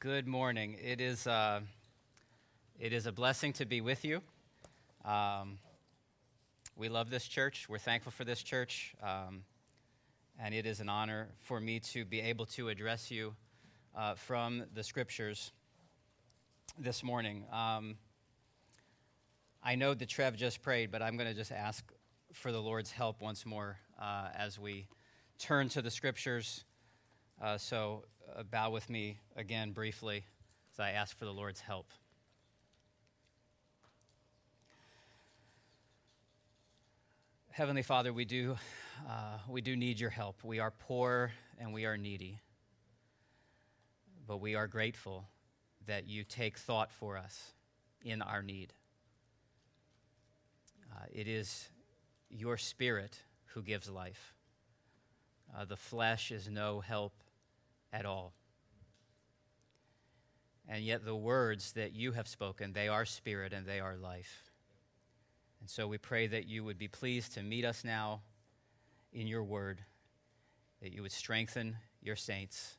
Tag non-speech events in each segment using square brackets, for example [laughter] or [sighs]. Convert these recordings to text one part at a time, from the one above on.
Good morning. It is, uh, it is a blessing to be with you. Um, we love this church. We're thankful for this church. Um, and it is an honor for me to be able to address you uh, from the scriptures this morning. Um, I know that Trev just prayed, but I'm going to just ask for the Lord's help once more uh, as we turn to the scriptures. Uh, so bow with me again briefly as I ask for the Lord's help. Heavenly Father, we do, uh, we do need your help. We are poor and we are needy. But we are grateful that you take thought for us in our need. Uh, it is your spirit who gives life. Uh, the flesh is no help at all. And yet, the words that you have spoken, they are spirit and they are life. And so we pray that you would be pleased to meet us now in your word, that you would strengthen your saints,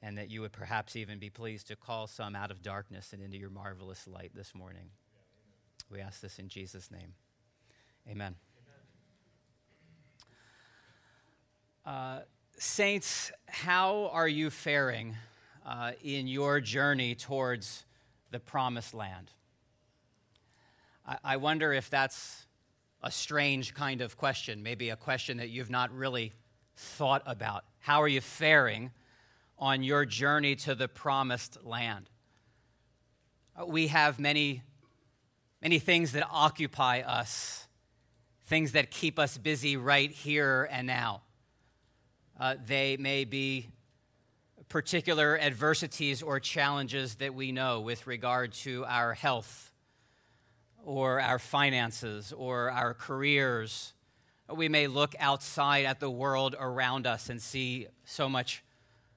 and that you would perhaps even be pleased to call some out of darkness and into your marvelous light this morning. We ask this in Jesus' name. Amen. Uh, saints, how are you faring uh, in your journey towards the promised land? I, I wonder if that's a strange kind of question, maybe a question that you've not really thought about. How are you faring on your journey to the promised land? Uh, we have many, many things that occupy us, things that keep us busy right here and now. Uh, they may be particular adversities or challenges that we know with regard to our health or our finances or our careers. We may look outside at the world around us and see so much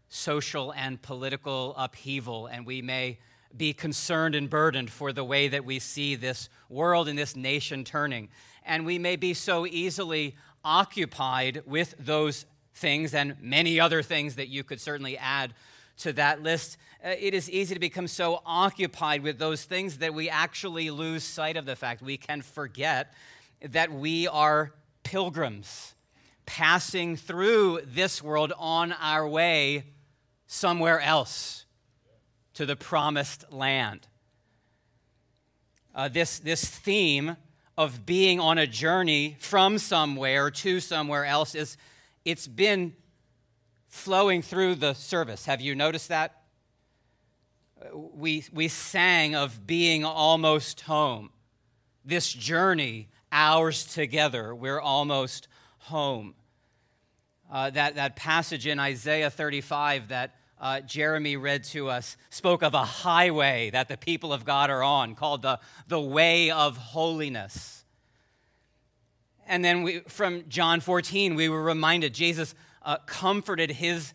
social and political upheaval, and we may be concerned and burdened for the way that we see this world and this nation turning. And we may be so easily occupied with those things and many other things that you could certainly add to that list, uh, it is easy to become so occupied with those things that we actually lose sight of the fact we can forget that we are pilgrims passing through this world on our way somewhere else to the promised land. Uh, this, this theme of being on a journey from somewhere to somewhere else is it's been flowing through the service. Have you noticed that? We, we sang of being almost home. This journey, ours together, we're almost home. Uh, that, that passage in Isaiah 35 that uh, Jeremy read to us spoke of a highway that the people of God are on called the, the way of holiness. And then we, from John 14, we were reminded Jesus uh, comforted his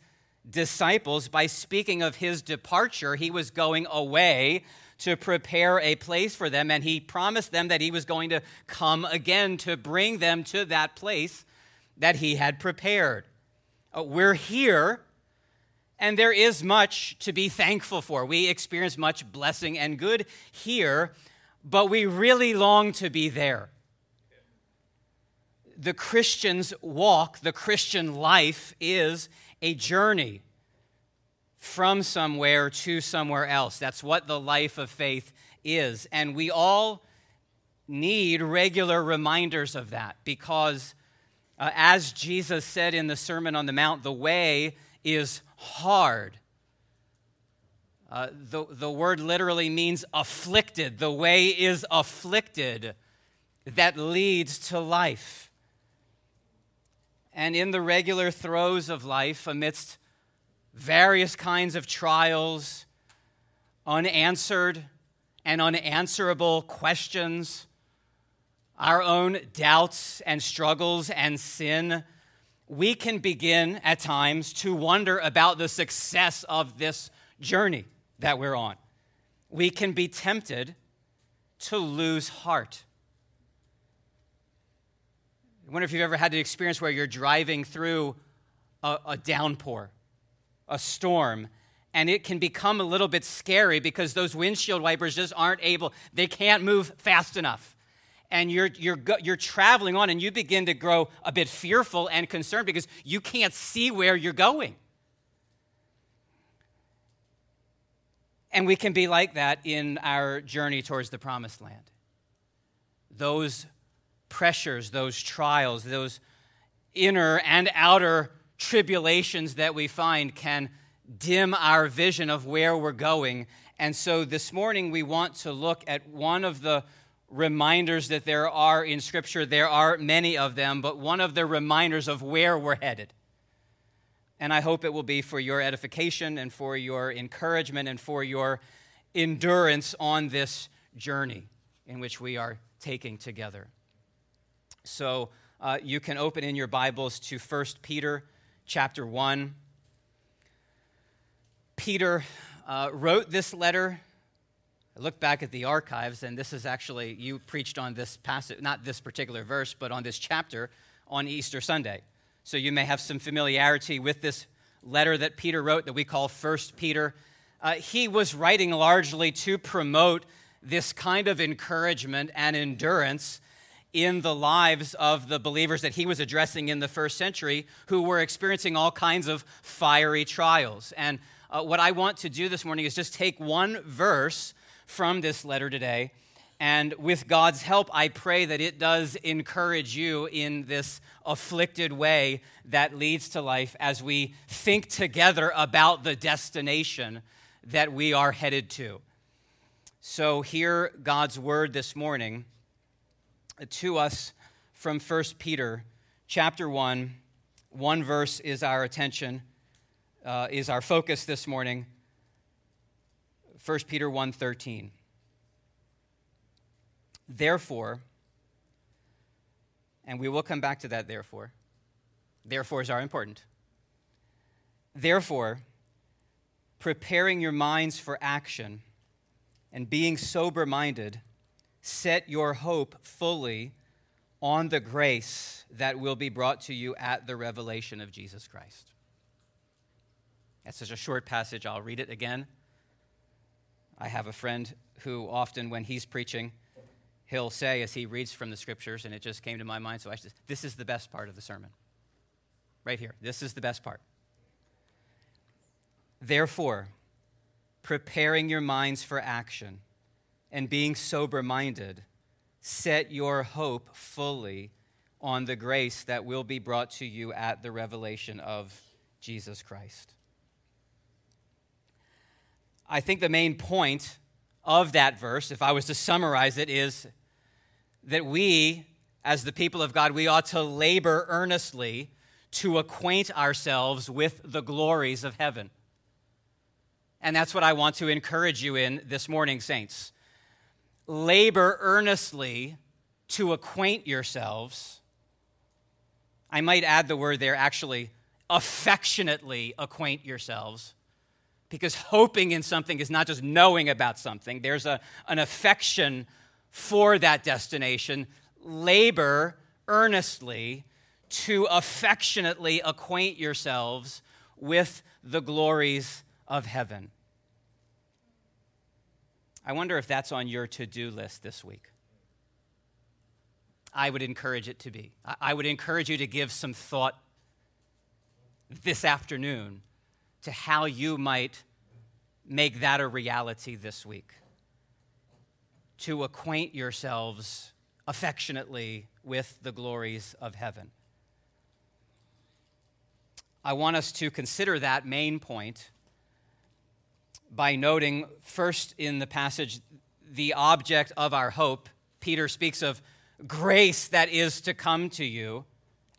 disciples by speaking of his departure. He was going away to prepare a place for them, and he promised them that he was going to come again to bring them to that place that he had prepared. Uh, we're here, and there is much to be thankful for. We experience much blessing and good here, but we really long to be there the Christian's walk, the Christian life, is a journey from somewhere to somewhere else. That's what the life of faith is. And we all need regular reminders of that because, uh, as Jesus said in the Sermon on the Mount, the way is hard. Uh, the, the word literally means afflicted. The way is afflicted that leads to life and in the regular throes of life, amidst various kinds of trials, unanswered and unanswerable questions, our own doubts and struggles and sin, we can begin at times to wonder about the success of this journey that we're on. We can be tempted to lose heart. I wonder if you've ever had the experience where you're driving through a, a downpour, a storm, And it can become a little bit scary because those windshield wipers just aren't able, they can't move fast enough. And you're, you're, you're traveling on and you begin to grow a bit fearful and concerned because you can't see where you're going. And we can be like that in our journey towards the promised land. Those pressures, those trials, those inner and outer tribulations that we find can dim our vision of where we're going. And so this morning we want to look at one of the reminders that there are in Scripture. There are many of them, but one of the reminders of where we're headed. And I hope it will be for your edification and for your encouragement and for your endurance on this journey in which we are taking together. So uh, you can open in your Bibles to 1 Peter chapter 1. Peter uh, wrote this letter. I looked back at the archives, and this is actually, you preached on this passage, not this particular verse, but on this chapter on Easter Sunday. So you may have some familiarity with this letter that Peter wrote that we call First Peter. Uh, he was writing largely to promote this kind of encouragement and endurance in the lives of the believers that he was addressing in the first century who were experiencing all kinds of fiery trials. And uh, what I want to do this morning is just take one verse from this letter today and with God's help, I pray that it does encourage you in this afflicted way that leads to life as we think together about the destination that we are headed to. So, hear God's word this morning to us from 1 Peter chapter 1. One verse is our attention, uh, is our focus this morning. 1 Peter 1:13. Therefore, and we will come back to that therefore. Therefores are important. Therefore, preparing your minds for action and being sober minded, set your hope fully on the grace that will be brought to you at the revelation of Jesus Christ. That's such a short passage. I'll read it again. I have a friend who often, when he's preaching, he'll say as he reads from the scriptures, and it just came to my mind, so I said, This is the best part of the sermon. Right here. This is the best part. Therefore, preparing your minds for action and being sober minded, set your hope fully on the grace that will be brought to you at the revelation of Jesus Christ. I think the main point of that verse, if I was to summarize it, is that we, as the people of God, we ought to labor earnestly to acquaint ourselves with the glories of heaven. And that's what I want to encourage you in this morning, saints. Labor earnestly to acquaint yourselves. I might add the word there actually, affectionately acquaint yourselves. Because hoping in something is not just knowing about something, there's a, an affection for that destination, labor earnestly to affectionately acquaint yourselves with the glories of heaven. I wonder if that's on your to do list this week. I would encourage it to be. I would encourage you to give some thought this afternoon to how you might make that a reality this week to acquaint yourselves affectionately with the glories of heaven. I want us to consider that main point by noting first in the passage the object of our hope. Peter speaks of grace that is to come to you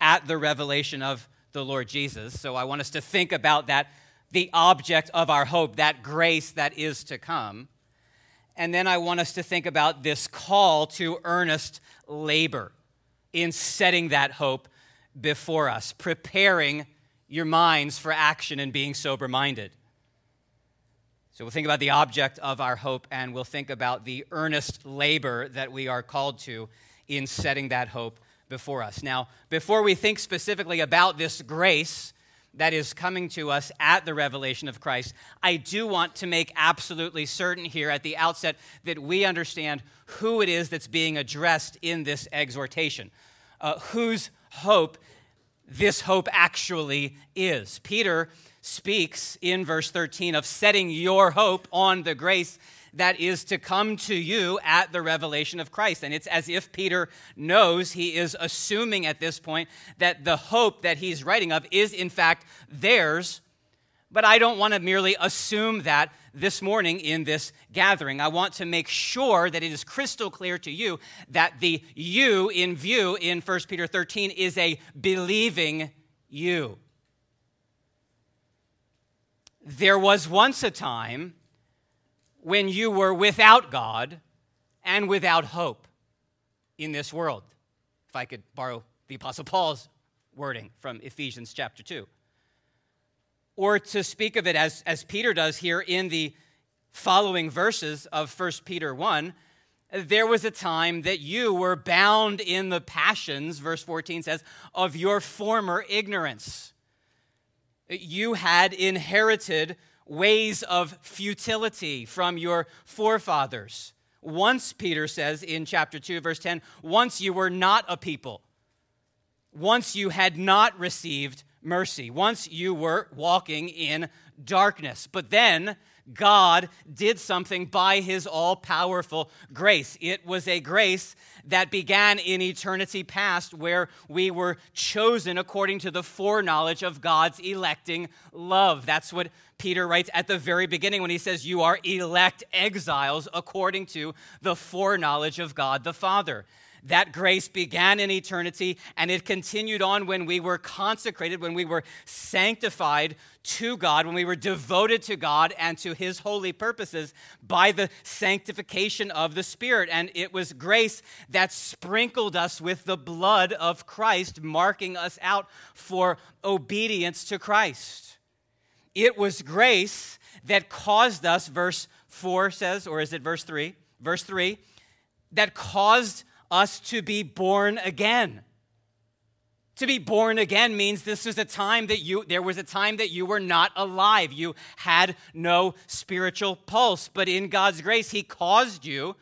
at the revelation of the Lord Jesus. So I want us to think about that, the object of our hope, that grace that is to come. And then I want us to think about this call to earnest labor in setting that hope before us, preparing your minds for action and being sober minded. So we'll think about the object of our hope and we'll think about the earnest labor that we are called to in setting that hope before us. Now, before we think specifically about this grace that is coming to us at the revelation of Christ, I do want to make absolutely certain here at the outset that we understand who it is that's being addressed in this exhortation, uh, whose hope this hope actually is. Peter speaks in verse 13 of setting your hope on the grace that is to come to you at the revelation of Christ. And it's as if Peter knows he is assuming at this point that the hope that he's writing of is, in fact, theirs. But I don't want to merely assume that this morning in this gathering. I want to make sure that it is crystal clear to you that the you in view in 1 Peter 13 is a believing you. There was once a time when you were without God and without hope in this world. If I could borrow the Apostle Paul's wording from Ephesians chapter 2. Or to speak of it as, as Peter does here in the following verses of 1 Peter 1, there was a time that you were bound in the passions, verse 14 says, of your former ignorance. You had inherited ways of futility from your forefathers. Once, Peter says in chapter 2, verse 10, once you were not a people, once you had not received mercy, once you were walking in darkness. But then God did something by his all powerful grace. It was a grace that began in eternity past, where we were chosen according to the foreknowledge of God's electing love. That's what Peter writes at the very beginning when he says, You are elect exiles according to the foreknowledge of God the Father. That grace began in eternity and it continued on when we were consecrated, when we were sanctified to God, when we were devoted to God and to His holy purposes by the sanctification of the Spirit. And it was grace that sprinkled us with the blood of Christ, marking us out for obedience to Christ. It was grace that caused us, verse 4 says, or is it verse 3? Verse 3 that caused us to be born again. To be born again means this was a time that you, there was a time that you were not alive. You had no spiritual pulse. But in God's grace, He caused you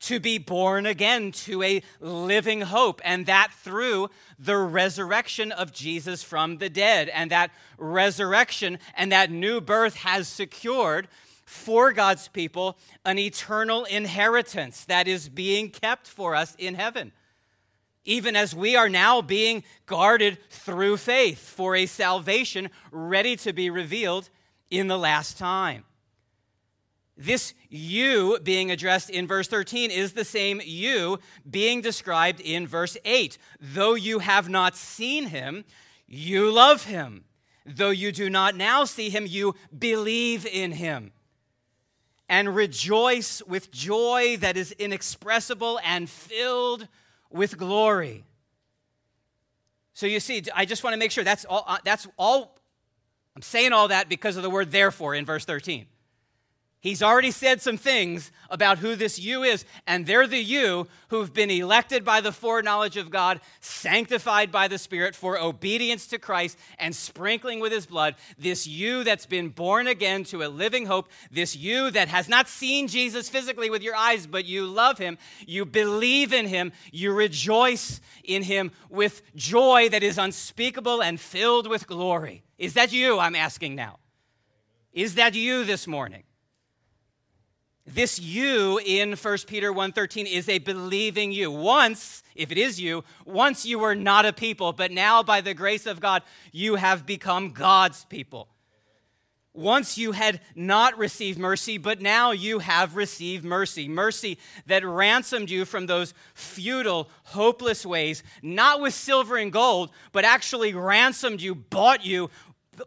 to be born again to a living hope, and that through the resurrection of Jesus from the dead. And that resurrection and that new birth has secured for God's people an eternal inheritance that is being kept for us in heaven. Even as we are now being guarded through faith for a salvation ready to be revealed in the last time. This you being addressed in verse 13 is the same you being described in verse 8. Though you have not seen him, you love him. Though you do not now see him, you believe in him and rejoice with joy that is inexpressible and filled with glory. So you see, I just want to make sure that's all, uh, that's all, I'm saying all that because of the word therefore in verse 13. He's already said some things about who this you is, and they're the you who've been elected by the foreknowledge of God, sanctified by the Spirit for obedience to Christ and sprinkling with his blood. This you that's been born again to a living hope, this you that has not seen Jesus physically with your eyes, but you love him, you believe in him, you rejoice in him with joy that is unspeakable and filled with glory. Is that you? I'm asking now. Is that you this morning? This you in 1 Peter 1:13 is a believing you. Once, if it is you, once you were not a people, but now by the grace of God you have become God's people. Once you had not received mercy, but now you have received mercy. Mercy that ransomed you from those futile, hopeless ways, not with silver and gold, but actually ransomed you, bought you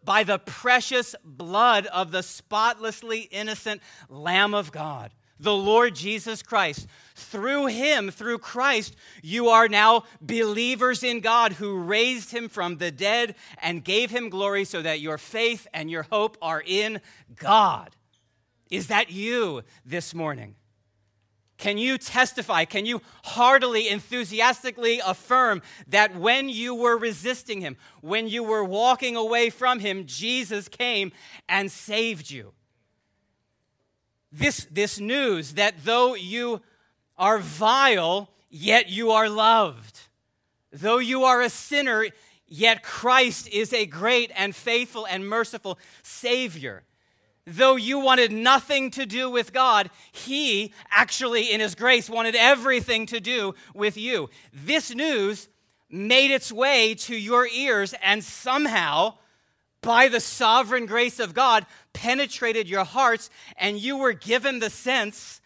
by the precious blood of the spotlessly innocent Lamb of God, the Lord Jesus Christ. Through him, through Christ, you are now believers in God who raised him from the dead and gave him glory so that your faith and your hope are in God. Is that you this morning? Can you testify? Can you heartily, enthusiastically affirm that when you were resisting him, when you were walking away from him, Jesus came and saved you? This, this news that though you are vile, yet you are loved. Though you are a sinner, yet Christ is a great and faithful and merciful Savior. Though you wanted nothing to do with God, He actually, in His grace, wanted everything to do with you. This news made its way to your ears and somehow, by the sovereign grace of God, penetrated your hearts, and you were given the sense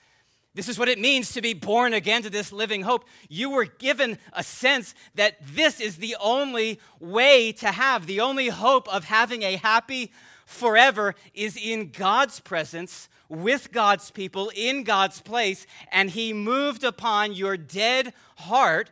this is what it means to be born again to this living hope. You were given a sense that this is the only way to have, the only hope of having a happy forever is in God's presence, with God's people, in God's place. And He moved upon your dead heart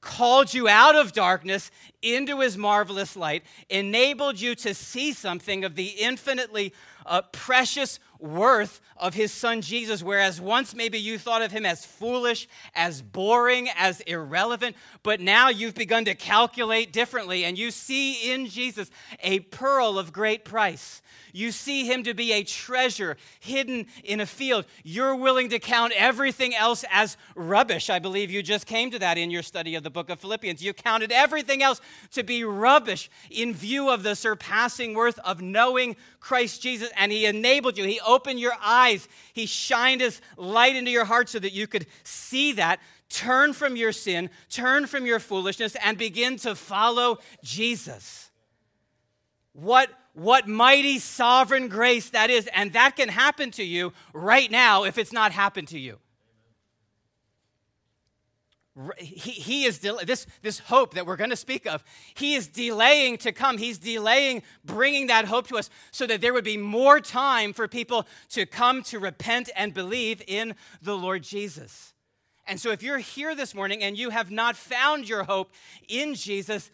called you out of darkness into his marvelous light, enabled you to see something of the infinitely uh, precious worth of his son Jesus, whereas once maybe you thought of him as foolish, as boring, as irrelevant, but now you've begun to calculate differently and you see in Jesus a pearl of great price. You see him to be a treasure hidden in a field. You're willing to count everything else as rubbish. I believe you just came to that in your study of the book of Philippians. You counted everything else to be rubbish in view of the surpassing worth of knowing Christ Jesus. And he enabled you, he opened your eyes, he shined his light into your heart so that you could see that turn from your sin, turn from your foolishness, and begin to follow Jesus. What what mighty sovereign grace that is. And that can happen to you right now if it's not happened to you. He, he is del- this, this hope that we're going to speak of he is delaying to come. He's delaying bringing that hope to us so that there would be more time for people to come to repent and believe in the lord jesus. And so if you're here this morning and you have not found your hope in jesus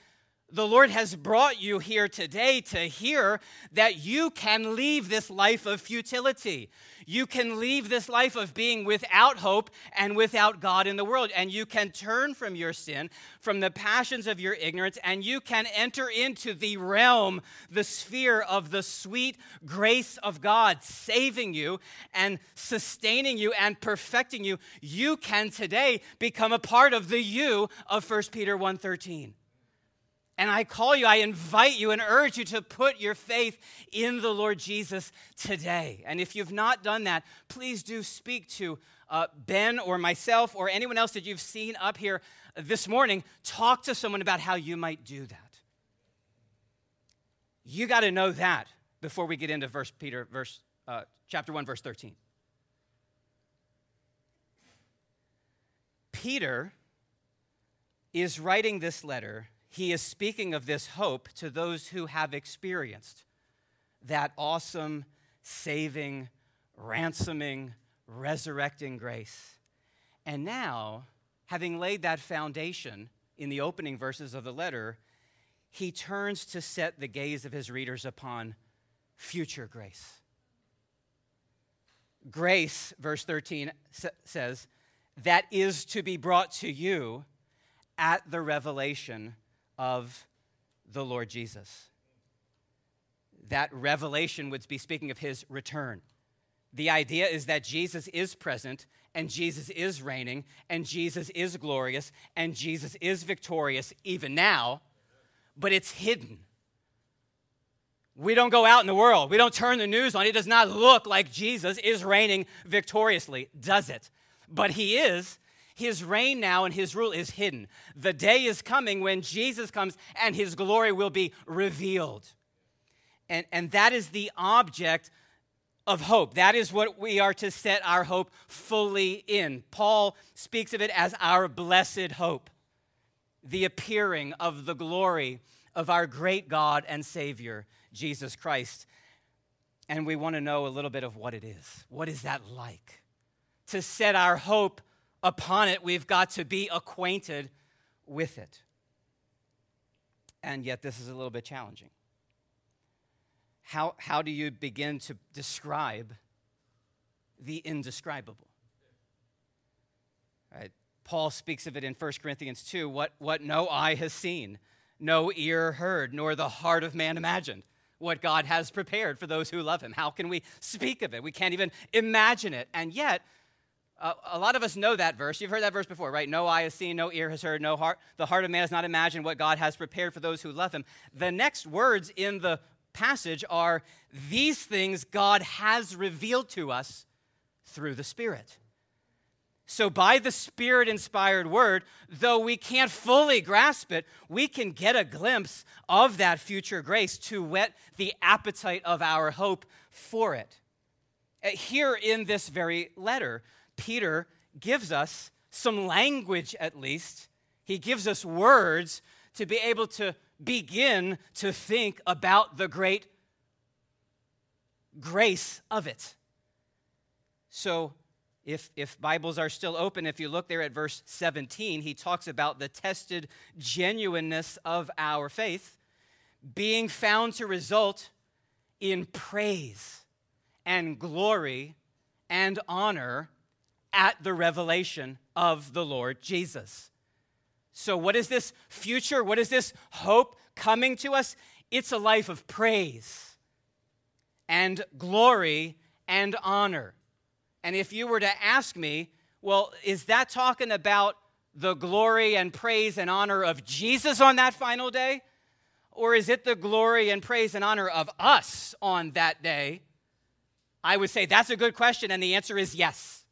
the Lord has brought you here today to hear that you can leave this life of futility. You can leave this life of being without hope and without God in the world. And you can turn from your sin, from the passions of your ignorance, and you can enter into the realm, the sphere of the sweet grace of God, saving you and sustaining you and perfecting you. You can today become a part of the you of 1 Peter 1:13. And I call you, I invite you and urge you to put your faith in the Lord Jesus today. And if you've not done that, please do speak to uh, Ben or myself or anyone else that you've seen up here this morning. Talk to someone about how you might do that. You got to know that before we get into verse Peter, verse uh, chapter 1, verse 13. Peter is writing this letter he is speaking of this hope to those who have experienced that awesome, saving, ransoming, resurrecting grace. And now, having laid that foundation in the opening verses of the letter, he turns to set the gaze of his readers upon future grace. Grace, verse 13 says, that is to be brought to you at the revelation of the Lord Jesus. That revelation would be speaking of his return. The idea is that Jesus is present and Jesus is reigning and Jesus is glorious and Jesus is victorious even now, but it's hidden. We don't go out in the world. We don't turn the news on. It does not look like Jesus is reigning victoriously, does it? But he is, his reign now and his rule is hidden. The day is coming when Jesus comes and his glory will be revealed. And, and that is the object of hope. That is what we are to set our hope fully in. Paul speaks of it as our blessed hope, the appearing of the glory of our great God and Savior, Jesus Christ. And we want to know a little bit of what it is. What is that like? To set our hope upon it, we've got to be acquainted with it. And yet, this is a little bit challenging. How, how do you begin to describe the indescribable? Right? Paul speaks of it in 1 Corinthians 2 what, what no eye has seen, no ear heard, nor the heart of man imagined. What God has prepared for those who love Him. How can we speak of it? We can't even imagine it. And yet, a lot of us know that verse. You've heard that verse before, right? No eye has seen, no ear has heard, no heart. The heart of man has not imagined what God has prepared for those who love Him. The next words in the passage are these things God has revealed to us through the Spirit. So, by the Spirit inspired word, though we can't fully grasp it, we can get a glimpse of that future grace to whet the appetite of our hope for it. Uh, here in this very letter, Peter gives us some language at least. He gives us words to be able to begin to think about the great grace of it. So, if, if Bibles are still open, if you look there at verse 17, he talks about the tested genuineness of our faith being found to result in praise and glory and honor at the revelation of the Lord Jesus. So, what is this future? What is this hope coming to us? It's a life of praise and glory and honor. And if you were to ask me, well, is that talking about the glory and praise and honor of Jesus on that final day? Or is it the glory and praise and honor of us on that day? I would say that's a good question, and the answer is yes.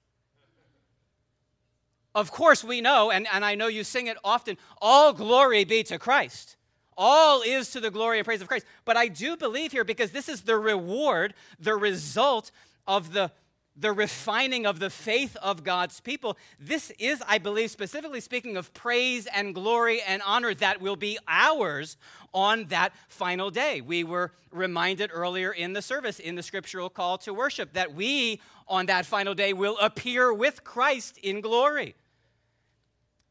Of course, we know, and, and I know you sing it often all glory be to Christ. All is to the glory and praise of Christ. But I do believe here, because this is the reward, the result of the the refining of the faith of God's people. This is, I believe, specifically speaking of praise and glory and honor that will be ours on that final day. We were reminded earlier in the service, in the scriptural call to worship, that we on that final day will appear with Christ in glory.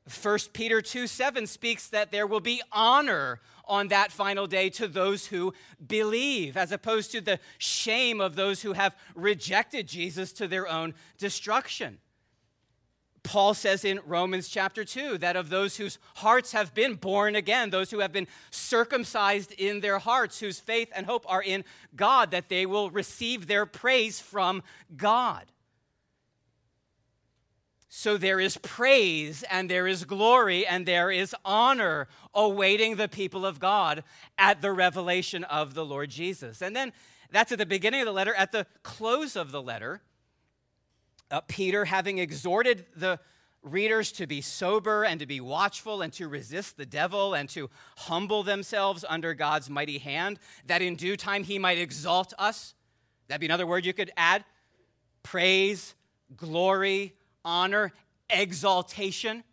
1 Peter 2 7 speaks that there will be honor on that final day to those who believe, as opposed to the shame of those who have rejected Jesus to their own destruction. Paul says in Romans chapter 2 that of those whose hearts have been born again, those who have been circumcised in their hearts, whose faith and hope are in God, that they will receive their praise from God. So there is praise and there is glory and there is honor awaiting the people of God at the revelation of the Lord Jesus. And then that's at the beginning of the letter. At the close of the letter, uh, Peter, having exhorted the readers to be sober and to be watchful and to resist the devil and to humble themselves under God's mighty hand, that in due time he might exalt us. That'd be another word you could add praise, glory, honor, exaltation.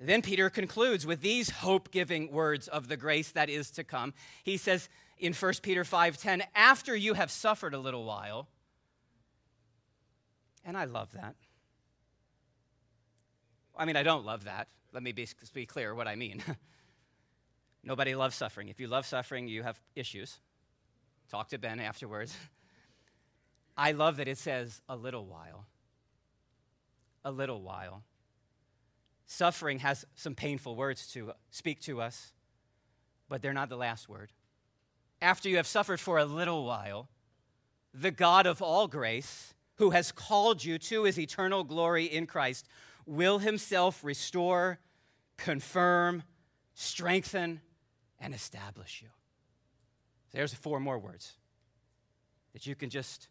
Then Peter concludes with these hope giving words of the grace that is to come. He says in 1 Peter 5:10, after you have suffered a little while, and I love that. I mean, I don't love that. Let me be, be clear what I mean. [laughs] Nobody loves suffering. If you love suffering, you have issues. Talk to Ben afterwards. [laughs] I love that it says a little while a little while. Suffering has some painful words to speak to us, but they're not the last word. After you have suffered for a little while, the God of all grace, who has called you to his eternal glory in Christ, will himself restore, confirm, strengthen, and establish you. There's four more words that you can just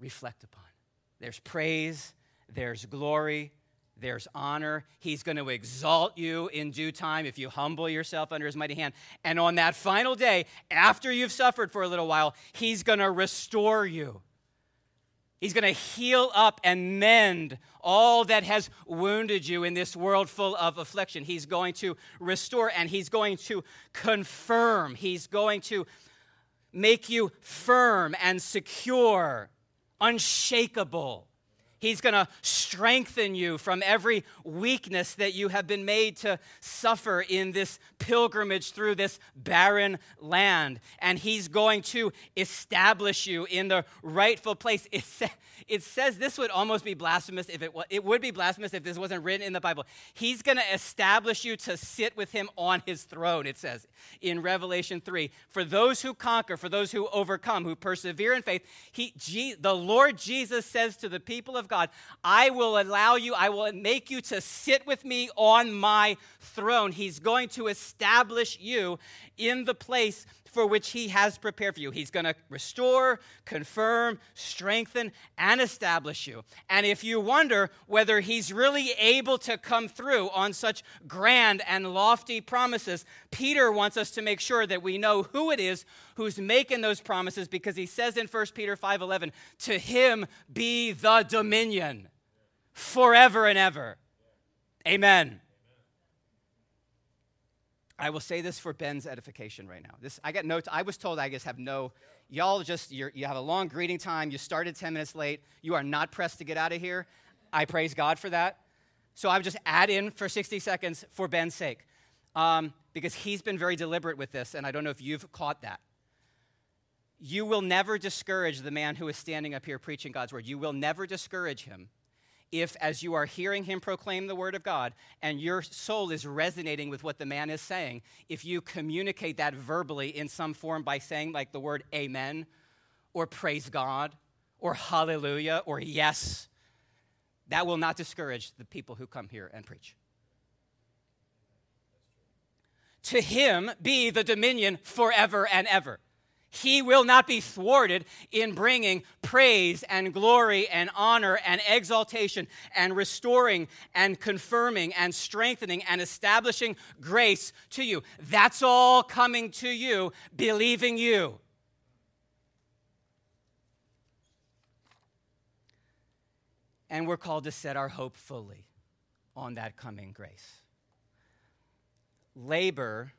reflect upon. There's praise, there's glory, there's honor. He's going to exalt you in due time if you humble yourself under his mighty hand. And on that final day, after you've suffered for a little while, he's going to restore you. He's going to heal up and mend all that has wounded you in this world full of affliction. He's going to restore and he's going to confirm. He's going to make you firm and secure unshakable. He's going to strengthen you from every weakness that you have been made to suffer in this pilgrimage through this barren land. And He's going to establish you in the rightful place. It, sa- it says this would almost be blasphemous if it it would be blasphemous if this wasn't written in the Bible. He's going to establish you to sit with Him on His throne, it says in Revelation 3. For those who conquer, for those who overcome, who persevere in faith, he, the Lord Jesus says to the people of of God, I will allow you, I will make you to sit with me on my throne. He's going to establish you in the place for which He has prepared for you. He's going to restore, confirm, strengthen, and establish you. And if you wonder whether He's really able to come through on such grand and lofty promises, Peter wants us to make sure that we know who it is who's making those promises because he says in 1 Peter 5:11, "To him be the dominion forever and ever." Amen. I will say this for Ben's edification right now. This I got notes. I was told I just have no. Y'all just you have a long greeting time. You started ten minutes late. You are not pressed to get out of here. I praise God for that. So I would just add in for 60 seconds for Ben's sake, um, because he's been very deliberate with this, and I don't know if you've caught that. You will never discourage the man who is standing up here preaching God's word. You will never discourage him if, as you are hearing him proclaim the word of God and your soul is resonating with what the man is saying, if you communicate that verbally in some form by saying, like the word amen, or praise God, or hallelujah, or yes, that will not discourage the people who come here and preach. To him be the dominion forever and ever. He will not be thwarted in bringing praise and glory and honor and exaltation and restoring and confirming and strengthening and establishing grace to you. That's all coming to you, believing you. And we're called to set our hope fully on that coming grace. Labor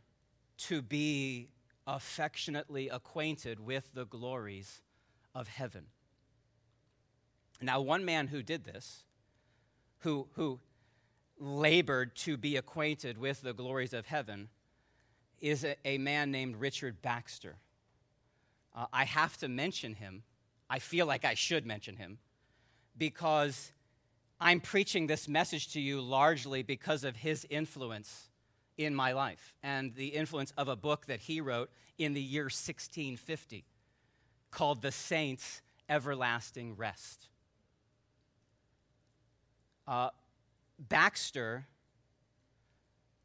to be affectionately acquainted with the glories of heaven. Now, one man who did this, who, who labored to be acquainted with the glories of heaven, is a, a man named Richard Baxter. Uh, I have to mention him. I feel like I should mention him because I'm preaching this message to you largely because of his influence in my life and the influence of a book that he wrote in the year 1650 called The Saints' Everlasting Rest. Uh, Baxter,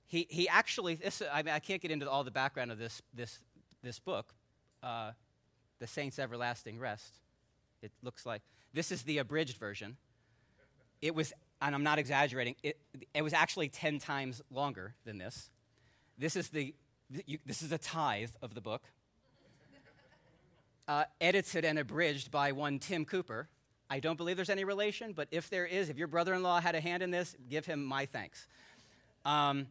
he, he actually, this, I, mean, I can't get into all the background of this, this, this book, uh, The Saints' Everlasting Rest. It looks like this is the abridged version. It was and I'm not exaggerating, it, it was actually 10 times longer than this. This is the, you, this is a tithe of the book. Uh, edited and abridged by one Tim Cooper. I don't believe there's any relation, but if there is, if your brother in law had a hand in this, give him my thanks. Um,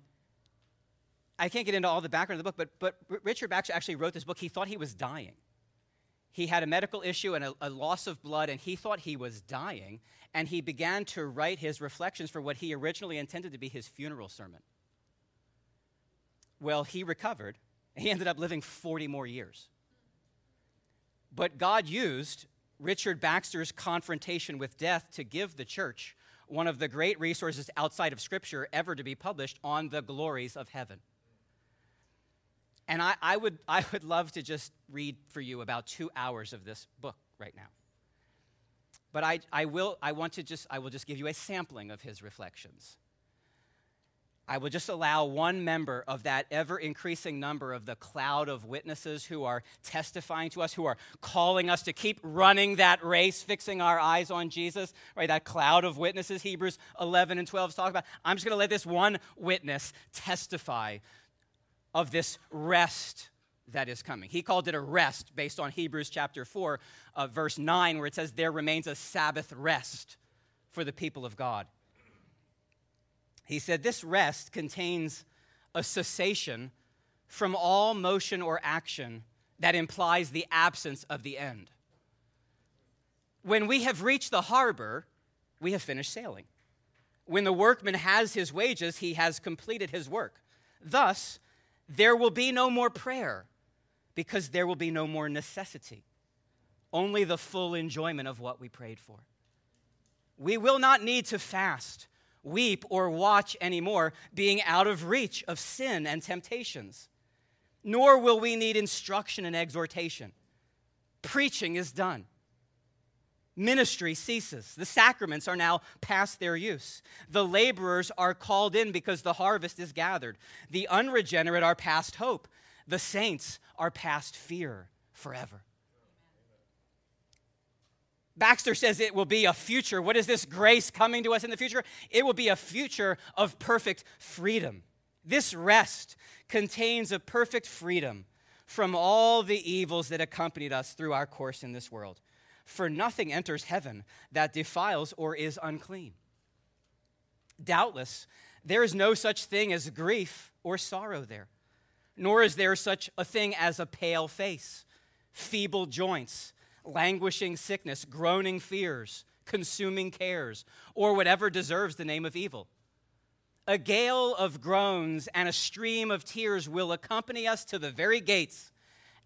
I can't get into all the background of the book, but, but Richard Baxter actually wrote this book. He thought he was dying he had a medical issue and a, a, loss of blood, and he thought he was dying. And he began to write his reflections for what he originally intended to be his funeral sermon. Well, he recovered. He ended up living 40 more years. But God used Richard Baxter's confrontation with death to give the church one of the great resources outside of Scripture ever to be published on the glories of heaven. And I, I, would, [laughs] I would love to just read for you about two hours of this book right now. But I, I, will, I want to just, I will just give you a sampling of his reflections. I will just allow one member of that ever increasing number of the cloud of witnesses who are testifying to us, who are calling us to keep running that race, fixing our eyes on Jesus, right? That cloud of witnesses, Hebrews 11 and 12 talk about. I'm just going to let this one witness testify of this rest that is coming. He called it a rest based on Hebrews chapter 4, uh, verse 9, where it says, There remains a Sabbath rest for the people of God. He said, This rest contains a cessation from all motion or action that implies the absence of the end. When we have reached the harbor, we have finished sailing. When the workman has his wages, he has completed his work. Thus, there will be no more prayer because there will be no more necessity, only the full enjoyment of what we prayed for. We will not need to fast, weep, or watch anymore, being out of reach of sin and temptations. Nor will we need instruction and exhortation. Preaching is done ministry ceases. The sacraments are now past their use. The laborers are called in because the harvest is gathered. The unregenerate are past hope. The saints are past fear forever. Baxter says it will be a future. What is this grace coming to us in the future? It will be a future of perfect freedom. This rest contains a perfect freedom from all the evils that accompanied us through our course in this world. For nothing enters heaven that defiles or is unclean. Doubtless, there is no such thing as grief or sorrow there, nor is there such a thing as a pale face, feeble joints, languishing sickness, groaning fears, consuming cares, or whatever deserves the name of evil. A gale of groans and a stream of tears will accompany us to the very gates,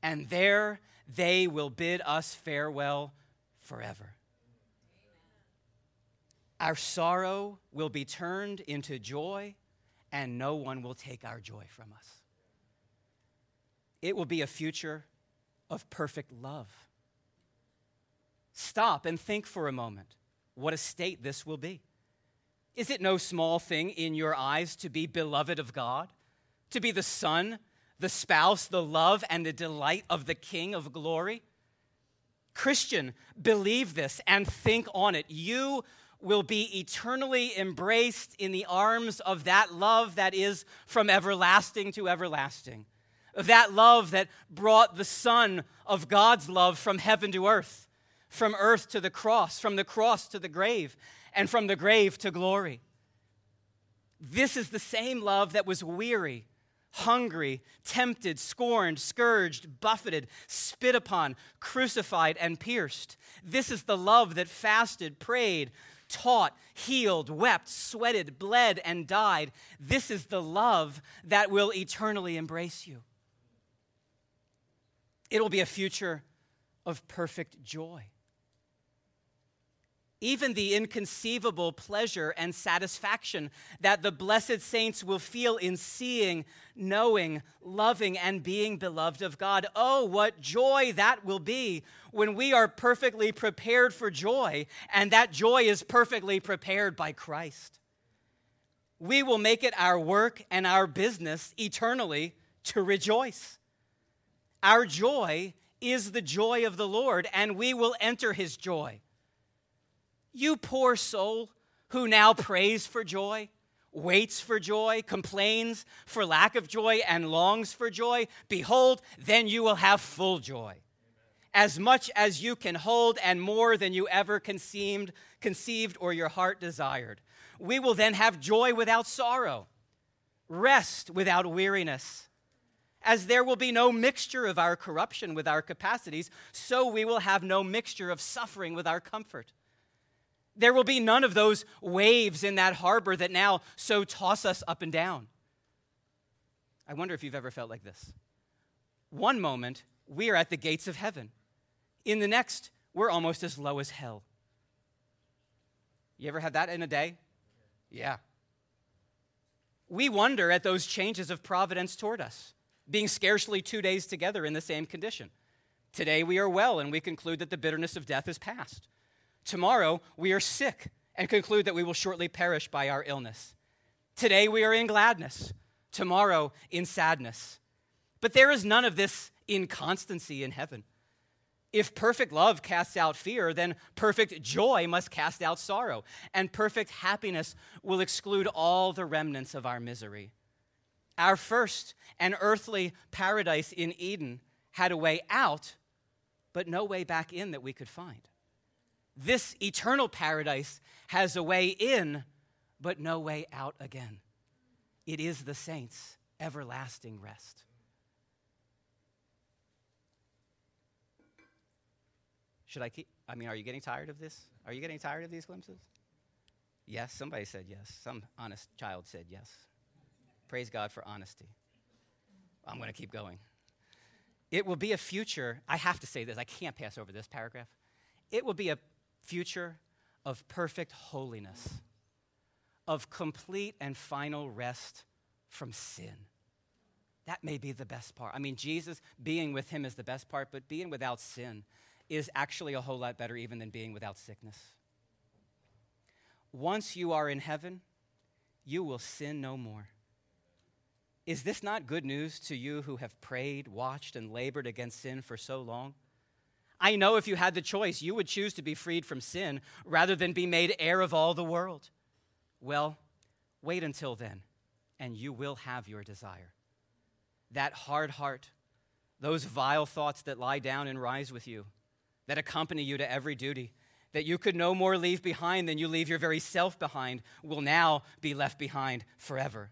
and there they will bid us farewell forever. Our sorrow will be turned into joy, and no one will take our joy from us. It will be a future of perfect love. Stop and think for a moment what a state this will be. Is it no small thing in your eyes to be beloved of God, to be the son, the spouse, the love, and the delight of the King of glory? Christian, believe this and think on it. You will be eternally embraced in the arms of that love that is from everlasting to everlasting. That love that brought the Son of God's love from heaven to earth, from earth to the cross, from the cross to the grave, and from the grave to glory. This is the same love that was weary hungry, tempted, scorned, scourged, buffeted, spit upon, crucified, and pierced. This is the love that fasted, prayed, taught, healed, wept, sweated, bled, and died. This is the love that will eternally embrace you. It'll be a future of perfect joy even the inconceivable pleasure and satisfaction that the blessed saints will feel in seeing, knowing, loving, and being beloved of God. Oh, what joy that will be when we are perfectly prepared for joy, and that joy is perfectly prepared by Christ. We will make it our work and our business eternally to rejoice. Our joy is the joy of the Lord, and we will enter his joy. You poor soul who now prays for joy, waits for joy, complains for lack of joy, and longs for joy, behold, then you will have full joy. As much as you can hold, and more than you ever conceived, conceived or your heart desired. We will then have joy without sorrow, rest without weariness. As there will be no mixture of our corruption with our capacities, so we will have no mixture of suffering with our comfort. There will be none of those waves in that harbor that now so toss us up and down. I wonder if you've ever felt like this. One moment, we are at the gates of heaven. In the next, we're almost as low as hell. You ever had that in a day? Yeah. We wonder at those changes of providence toward us, being scarcely two days together in the same condition. Today we are well, and we conclude that the bitterness of death is past. Tomorrow, we are sick and conclude that we will shortly perish by our illness. Today, we are in gladness. Tomorrow, in sadness. But there is none of this inconstancy in heaven. If perfect love casts out fear, then perfect joy must cast out sorrow, and perfect happiness will exclude all the remnants of our misery. Our first and earthly paradise in Eden had a way out, but no way back in that we could find. This eternal paradise has a way in, but no way out again. It is the saints' everlasting rest. Should I keep? I mean, are you getting tired of this? Are you getting tired of these glimpses? Yes, somebody said yes. Some honest child said yes. Praise God for honesty. I'm going to keep going. It will be a future, I have to say this, I can't pass over this paragraph. It will be a future of perfect holiness, of complete and final rest from sin. That may be the best part. I mean, Jesus, being with him is the best part, but being without sin is actually a whole lot better even than being without sickness. Once you are in heaven, you will sin no more. Is this not good news to you who have prayed, watched, and labored against sin for so long? I know if you had the choice, you would choose to be freed from sin rather than be made heir of all the world. Well, wait until then, and you will have your desire. That hard heart, those vile thoughts that lie down and rise with you, that accompany you to every duty, that you could no more leave behind than you leave your very self behind, will now be left behind forever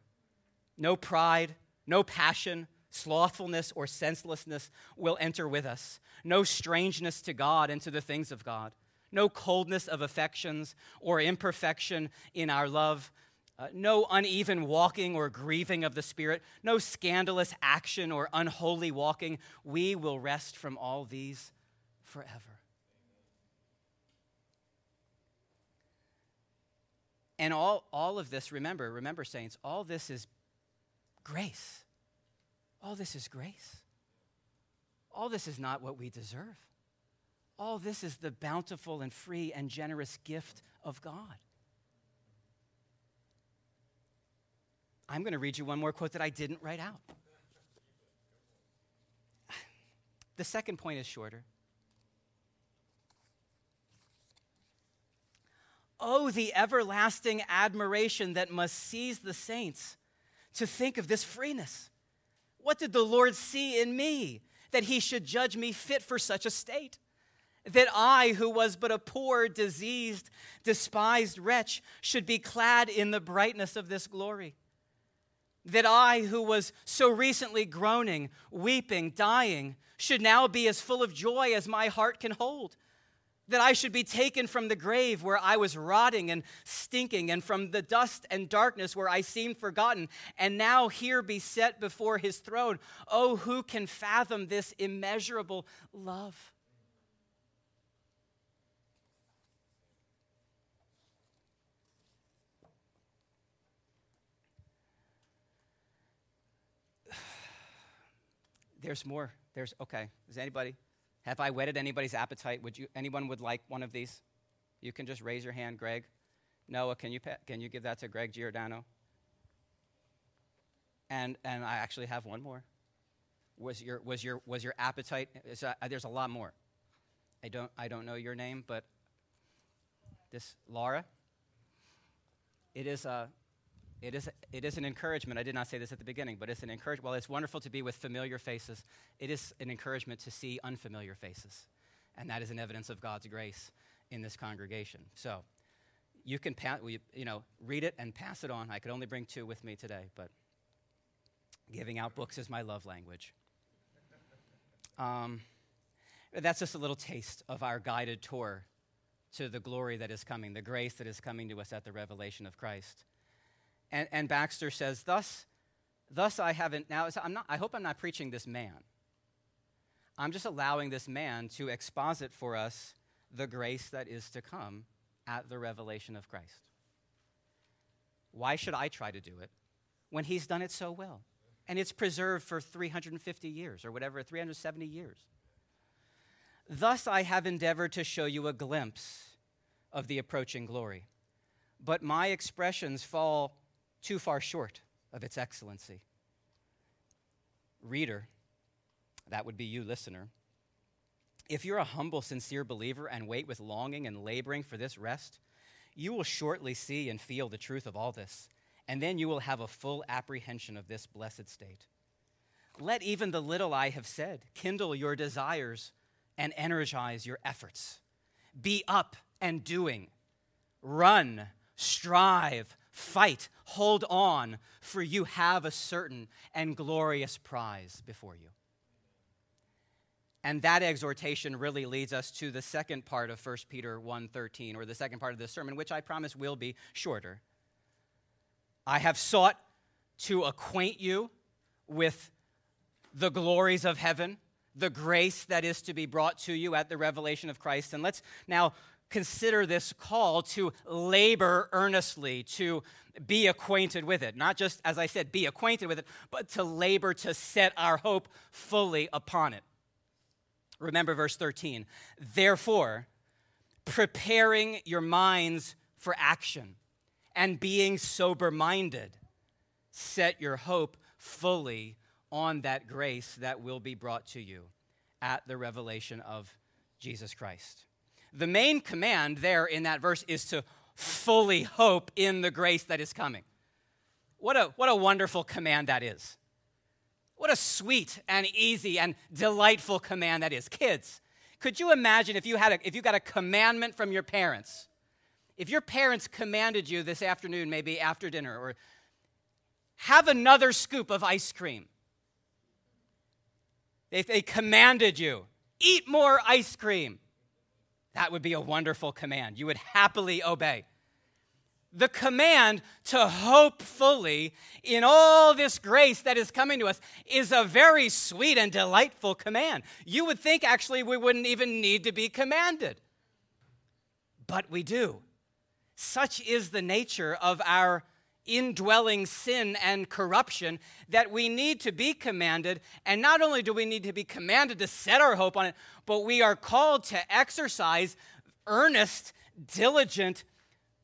no pride, no passion, slothfulness, or senselessness will enter with us. No strangeness to God and to the things of God. No coldness of affections or imperfection in our love. Uh, no uneven walking or grieving of the Spirit. No scandalous action or unholy walking. We will rest from all these forever. And all, all of this, remember, remember, saints, all this is Grace. All this is grace. All this is not what we deserve. All this is the bountiful and free and generous gift of God. I'm going to read you one more quote that I didn't write out. [sighs] The second point is shorter. Oh, the everlasting admiration that must seize the saints to think of this freeness. What did the Lord see in me that he should judge me fit for such a state? That I, who was but a poor, diseased, despised wretch, should be clad in the brightness of this glory. That I, who was so recently groaning, weeping, dying, should now be as full of joy as my heart can hold that I should be taken from the grave where I was rotting and stinking, and from the dust and darkness where I seemed forgotten, and now here be set before his throne. Oh, who can fathom this immeasurable love? [sighs] There's more. There's, okay. Is anybody? Have I whetted anybody's appetite? Would you, anyone would like one of these? You can just raise your hand, Greg. Noah, can you, can you give that to Greg Giordano? And, and I actually have one more. Was your, was your, was your appetite? A, uh, there's a lot more. I don't, I don't know your name, but this, Laura, it is a, it is, it is an encouragement. I did not say this at the beginning, but it's an encouragement. Well, it's wonderful to be with familiar faces. It is an encouragement to see unfamiliar faces. And that is an evidence of God's grace in this congregation. So you can pa- you know, read it and pass it on. I could only bring two with me today, but giving out books is my love language. Um, that's just a little taste of our guided tour to the glory that is coming, the grace that is coming to us at the revelation of Christ. And, and Baxter says, Thus, thus I haven't, now I'm not, I hope I'm not preaching this man. I'm just allowing this man to exposit for us the grace that is to come at the revelation of Christ. Why should I try to do it when he's done it so well? And it's preserved for 350 years or whatever, 370 years. Thus I have endeavored to show you a glimpse of the approaching glory. But my expressions fall too far short of its excellency. Reader, that would be you, listener. If you're a humble, sincere believer and wait with longing and laboring for this rest, you will shortly see and feel the truth of all this, and then you will have a full apprehension of this blessed state. Let even the little I have said kindle your desires and energize your efforts. Be up and doing. Run, strive, Fight, hold on, for you have a certain and glorious prize before you. And that exhortation really leads us to the second part of 1 Peter 1:13 or the second part of this sermon which I promise will be shorter. I have sought to acquaint you with the glories of heaven, the grace that is to be brought to you at the revelation of Christ. And let's now consider this call to labor earnestly, to be acquainted with it. Not just, as I said, be acquainted with it, but to labor to set our hope fully upon it. Remember verse 13. Therefore, preparing your minds for action and being sober minded, set your hope fully on that grace that will be brought to you at the revelation of Jesus Christ. The main command there in that verse is to fully hope in the grace that is coming. What a, what a wonderful command that is. What a sweet and easy and delightful command that is. Kids, could you imagine if you, had a, if you got a commandment from your parents? If your parents commanded you this afternoon, maybe after dinner, or have another scoop of ice cream. If they commanded you, eat more ice cream. That would be a wonderful command. You would happily obey the command to hope fully in all this grace that is coming to us is a very sweet and delightful command. You would think actually we wouldn't even need to be commanded, but we do. Such is the nature of our indwelling sin and corruption that we need to be commanded. And not only do we need to be commanded to set our hope on it, but we are called to exercise earnest, diligent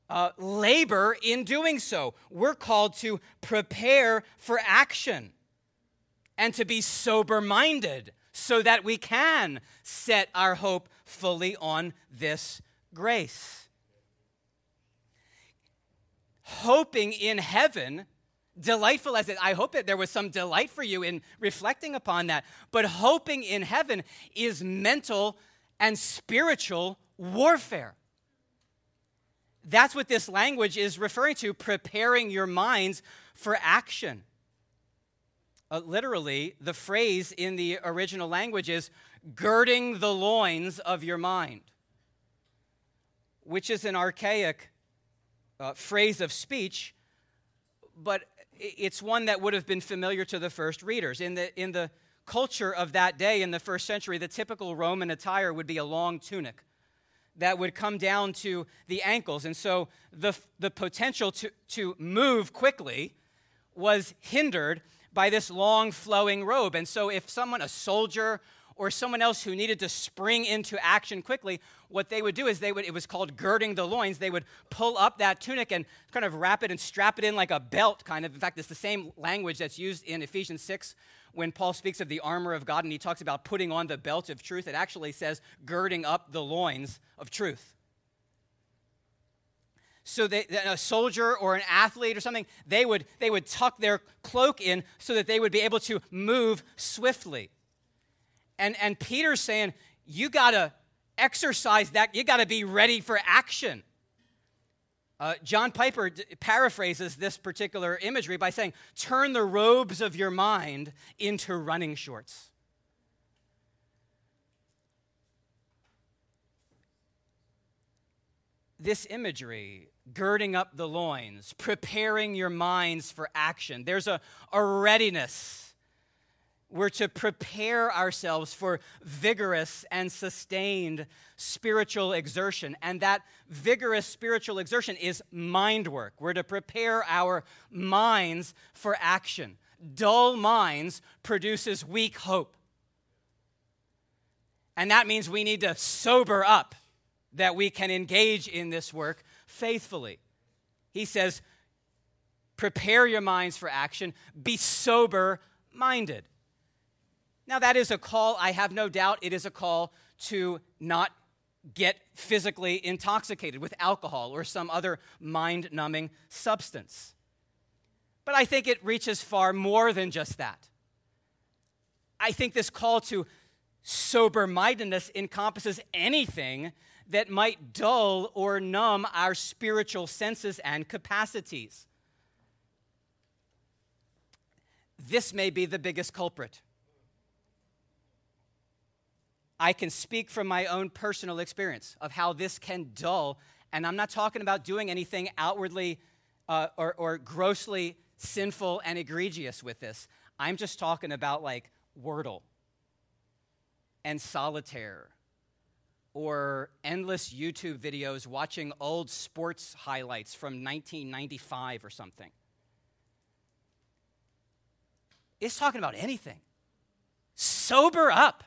uh, labor in doing so. We're called to prepare for action and to be sober minded so that we can set our hope fully on this grace. Hoping in heaven, delightful as it, I hope that there was some delight for you in reflecting upon that, but hoping in heaven is mental and spiritual warfare. That's what this language is referring to preparing your minds for action. Uh, literally, the phrase in the original language is girding the loins of your mind, which is an archaic uh, phrase of speech, but it's one that would have been familiar to the first readers. In the, in the culture of that day, in the first century, the typical Roman attire would be a long tunic that would come down to the ankles. And so the, the potential to, to move quickly was hindered by this long flowing robe. And so if someone, a soldier, or someone else who needed to spring into action quickly, what they would do is they would, it was called girding the loins. They would pull up that tunic and kind of wrap it and strap it in like a belt, kind of. In fact, it's the same language that's used in Ephesians 6 when Paul speaks of the armor of God and he talks about putting on the belt of truth, it actually says girding up the loins of truth. So they, a soldier or an athlete or something, they would, they would tuck their cloak in so that they would be able to move swiftly. And, and Peter's saying, you got to exercise that. You got to be ready for action. Uh, John Piper d- paraphrases this particular imagery by saying, Turn the robes of your mind into running shorts. This imagery, girding up the loins, preparing your minds for action, there's a, a readiness we're to prepare ourselves for vigorous and sustained spiritual exertion. And that vigorous spiritual exertion is mind work. We're to prepare our minds for action. Dull minds produces weak hope. And that means we need to sober up that we can engage in this work faithfully. He says, prepare your minds for action, be sober minded. Now, that is a call, I have no doubt, it is a call to not get physically intoxicated with alcohol or some other mind numbing substance. But I think it reaches far more than just that. I think this call to sober mindedness encompasses anything that might dull or numb our spiritual senses and capacities. This may be the biggest culprit. I can speak from my own personal experience of how this can dull. And I'm not talking about doing anything outwardly uh, or, or grossly sinful and egregious with this. I'm just talking about like Wordle and solitaire or endless YouTube videos watching old sports highlights from 1995 or something. It's talking about anything. Sober up.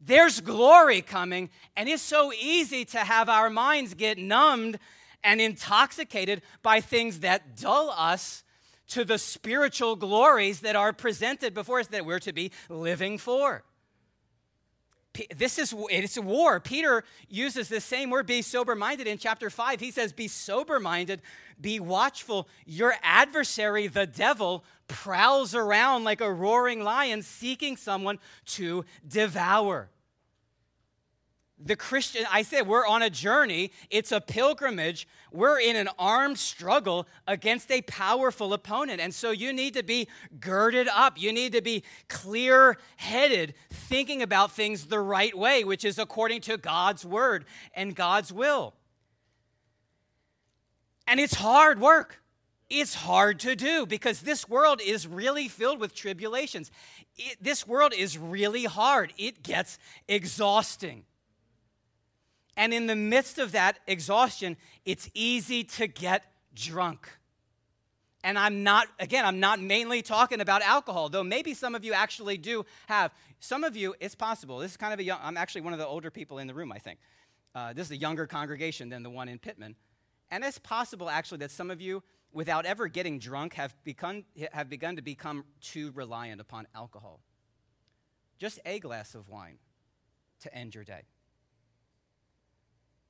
There's glory coming, and it's so easy to have our minds get numbed and intoxicated by things that dull us to the spiritual glories that are presented before us that we're to be living for. This is it's a war. Peter uses the same word, be sober minded, in chapter 5. He says, Be sober minded, be watchful. Your adversary, the devil, prowls around like a roaring lion seeking someone to devour the Christian, I said, we're on a journey. It's a pilgrimage. We're in an armed struggle against a powerful opponent. And so you need to be girded up. You need to be clear headed, thinking about things the right way, which is according to God's word and God's will. And it's hard work. It's hard to do because this world is really filled with tribulations. It, this world is really hard. It gets exhausting. And in the midst of that exhaustion, it's easy to get drunk. And I'm not, again, I'm not mainly talking about alcohol, though maybe some of you actually do have. Some of you, it's possible. This is kind of a young, I'm actually one of the older people in the room, I think. Uh, this is a younger congregation than the one in Pittman. And it's possible, actually, that some of you, without ever getting drunk, have, become, have begun to become too reliant upon alcohol. Just a glass of wine to end your day.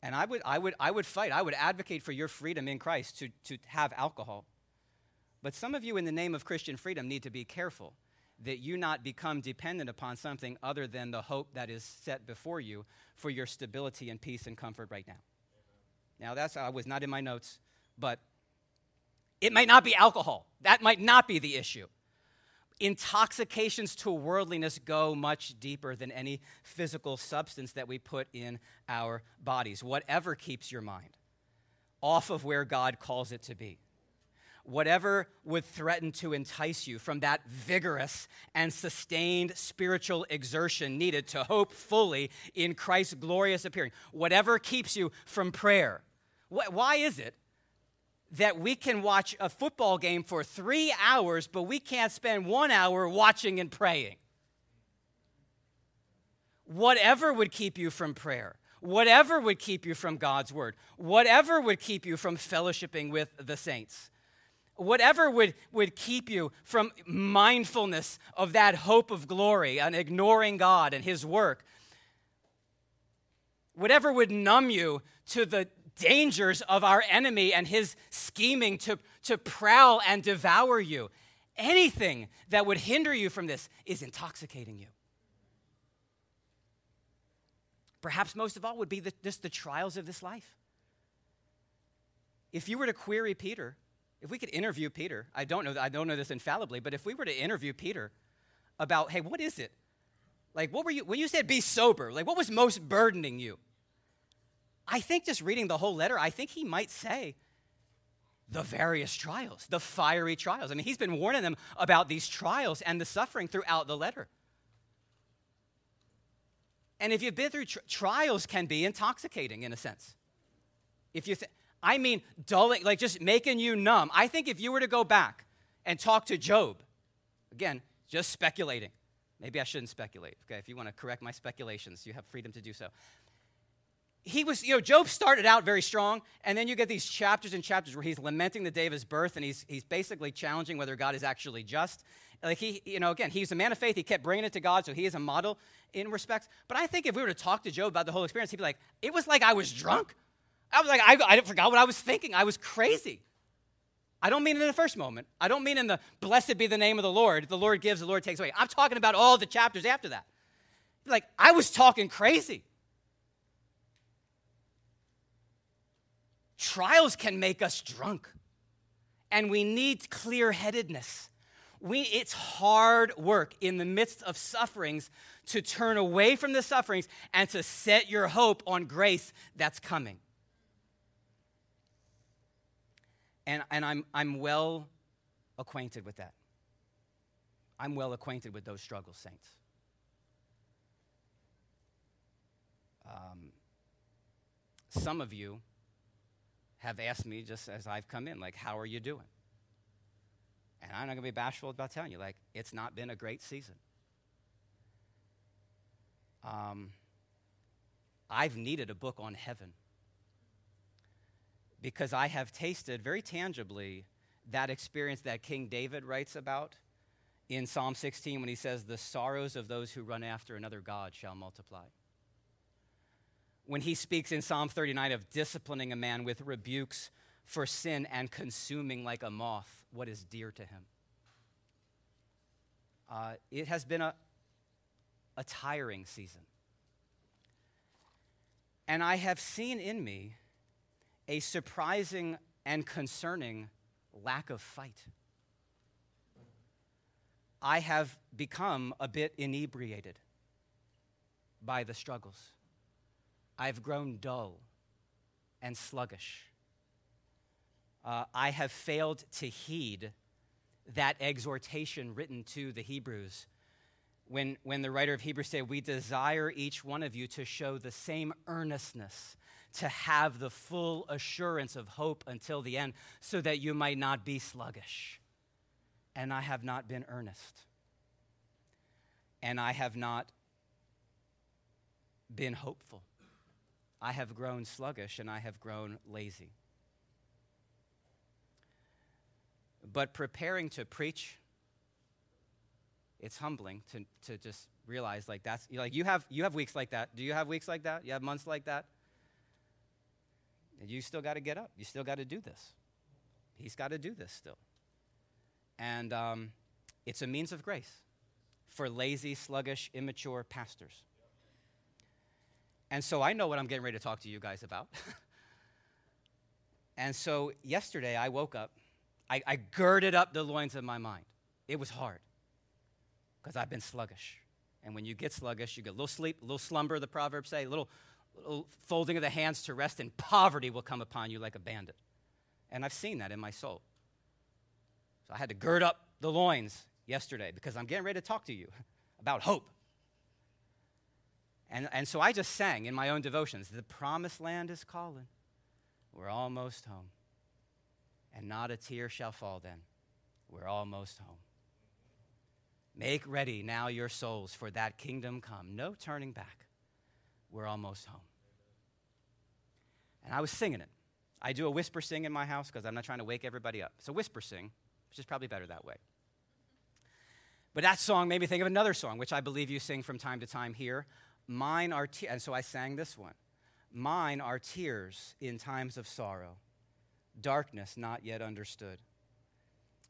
And I would, I would, I would fight. I would advocate for your freedom in Christ to, to have alcohol. But some of you, in the name of Christian freedom, need to be careful that you not become dependent upon something other than the hope that is set before you for your stability and peace and comfort right now. Now, that's, I was not in my notes, but it might not be alcohol. That might not be the issue intoxications to worldliness go much deeper than any physical substance that we put in our bodies. Whatever keeps your mind off of where God calls it to be. Whatever would threaten to entice you from that vigorous and sustained spiritual exertion needed to hope fully in Christ's glorious appearing. Whatever keeps you from prayer. Why is it that we can watch a football game for three hours, but we can't spend one hour watching and praying. Whatever would keep you from prayer, whatever would keep you from God's word, whatever would keep you from fellowshipping with the saints, whatever would, would keep you from mindfulness of that hope of glory and ignoring God and his work, whatever would numb you to the dangers of our enemy and his scheming to, to prowl and devour you. Anything that would hinder you from this is intoxicating you. Perhaps most of all would be the, just the trials of this life. If you were to query Peter, if we could interview Peter, I don't know, I don't know this infallibly, but if we were to interview Peter about, hey, what is it? Like, what were you, when you said be sober, like, what was most burdening you? I think just reading the whole letter, I think he might say the various trials, the fiery trials. I mean, he's been warning them about these trials and the suffering throughout the letter. And if you've been through tri- trials, can be intoxicating in a sense. If you, th- I mean, dulling, like just making you numb. I think if you were to go back and talk to Job, again, just speculating. Maybe I shouldn't speculate. Okay, if you want to correct my speculations, you have freedom to do so he was, you know, Job started out very strong, and then you get these chapters and chapters where he's lamenting the day of his birth, and he's, he's basically challenging whether God is actually just. Like he, you know, again, he's a man of faith. He kept bringing it to God, so he is a model in respects. But I think if we were to talk to Job about the whole experience, he'd be like, it was like I was drunk. I was like, I, I forgot what I was thinking. I was crazy. I don't mean in the first moment. I don't mean in the blessed be the name of the Lord. The Lord gives, the Lord takes away. I'm talking about all the chapters after that. Like, I was talking crazy. Trials can make us drunk, and we need clear headedness. We, it's hard work in the midst of sufferings to turn away from the sufferings and to set your hope on grace that's coming. And, and I'm, I'm well acquainted with that. I'm well acquainted with those struggles, saints. Um, some of you have asked me just as I've come in, like, how are you doing? And I'm not going to be bashful about telling you, like, it's not been a great season. Um, I've needed a book on heaven because I have tasted very tangibly that experience that King David writes about in Psalm 16 when he says, The sorrows of those who run after another God shall multiply. When he speaks in Psalm 39 of disciplining a man with rebukes for sin and consuming like a moth what is dear to him. Uh, it has been a, a tiring season. And I have seen in me a surprising and concerning lack of fight. I have become a bit inebriated by the struggles. I've grown dull and sluggish. Uh, I have failed to heed that exhortation written to the Hebrews when, when the writer of Hebrews said, We desire each one of you to show the same earnestness, to have the full assurance of hope until the end, so that you might not be sluggish. And I have not been earnest. And I have not been hopeful. I have grown sluggish and I have grown lazy. But preparing to preach, it's humbling to, to just realize like that's like you have you have weeks like that. Do you have weeks like that? You have months like that? You still got to get up. You still got to do this. He's got to do this still. And um, it's a means of grace for lazy, sluggish, immature pastors. And so I know what I'm getting ready to talk to you guys about. [laughs] and so yesterday I woke up I, I girded up the loins of my mind. It was hard because I've been sluggish. And when you get sluggish, you get a little sleep, a little slumber, the Proverbs say, a little, little folding of the hands to rest, and poverty will come upon you like a bandit. And I've seen that in my soul. So I had to gird up the loins yesterday because I'm getting ready to talk to you [laughs] about hope. And, and so I just sang in my own devotions The promised land is calling. We're almost home and not a tear shall fall then. We're almost home. Make ready now your souls for that kingdom come. No turning back. We're almost home. And I was singing it. I do a whisper sing in my house because I'm not trying to wake everybody up. So whisper sing, which is probably better that way. But that song made me think of another song, which I believe you sing from time to time here. Mine are tears. And so I sang this one. Mine are tears in times of sorrow darkness not yet understood.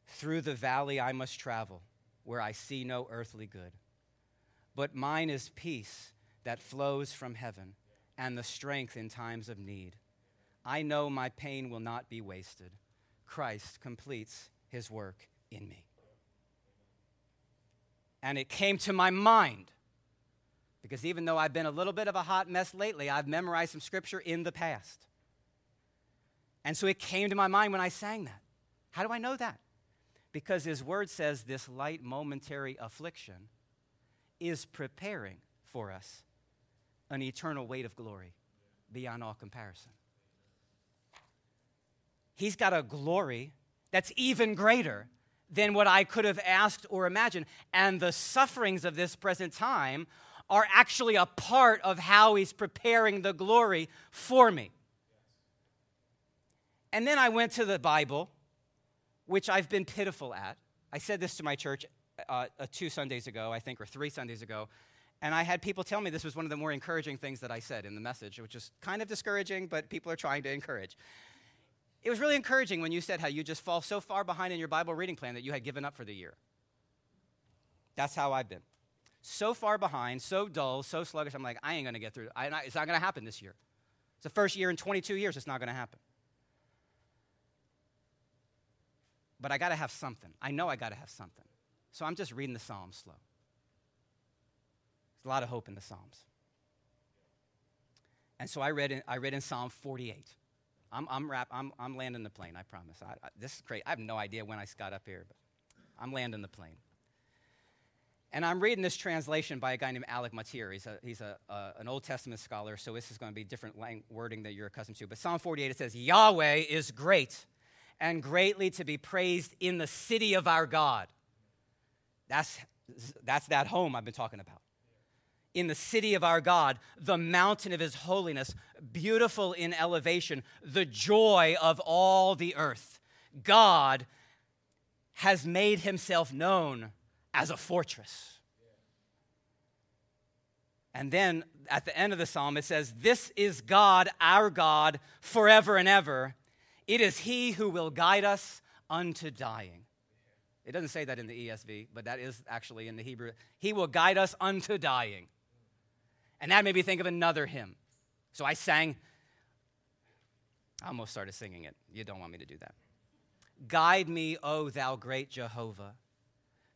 Through the valley I must travel, where I see no earthly good. But mine is peace that flows from heaven and the strength in times of need. I know my pain will not be wasted. Christ completes his work in me. And it came to my mind because even though I've been a little bit of a hot mess lately, I've memorized some scripture in the past. And so it came to my mind when I sang that. How do I know that? Because his word says this light momentary affliction is preparing for us an eternal weight of glory beyond all comparison. He's got a glory that's even greater than what I could have asked or imagined. And the sufferings of this present time are actually a part of how he's preparing the glory for me. And then I went to the Bible, which I've been pitiful at. I said this to my church uh, uh, two Sundays ago, I think, or three Sundays ago. And I had people tell me this was one of the more encouraging things that I said in the message, which is kind of discouraging, but people are trying to encourage. It was really encouraging when you said how you just fall so far behind in your Bible reading plan that you had given up for the year. That's how I've been. So far behind, so dull, so sluggish. I'm like, I ain't going to get through. It's not going to happen this year. It's the first year in 22 years it's not going to happen. but I got to have something. I know I got to have something. So I'm just reading the Psalms slow. There's a lot of hope in the Psalms. And so I read in, I read in Psalm 48. I'm, I'm, rap, I'm, I'm landing the plane, I promise. I, I, this is great. I have no idea when I got up here, but I'm landing the plane. And I'm reading this translation by a guy named Alec Motyer. He's, a, he's a, an Old Testament scholar, so this is going to be different lang- wording that you're accustomed to. But Psalm 48, it says, Yahweh is great and greatly to be praised in the city of our God. That's, that's that home I've been talking about in the city of our God, the mountain of his holiness, beautiful in elevation, the joy of all the earth. God has made himself known as a fortress. And then at the end of the psalm, it says, This is God, our God, forever and ever. It is he who will guide us unto dying. It doesn't say that in the ESV, but that is actually in the Hebrew. He will guide us unto dying. And that made me think of another hymn. So I sang, I almost started singing it. You don't want me to do that. Guide me, O thou great Jehovah,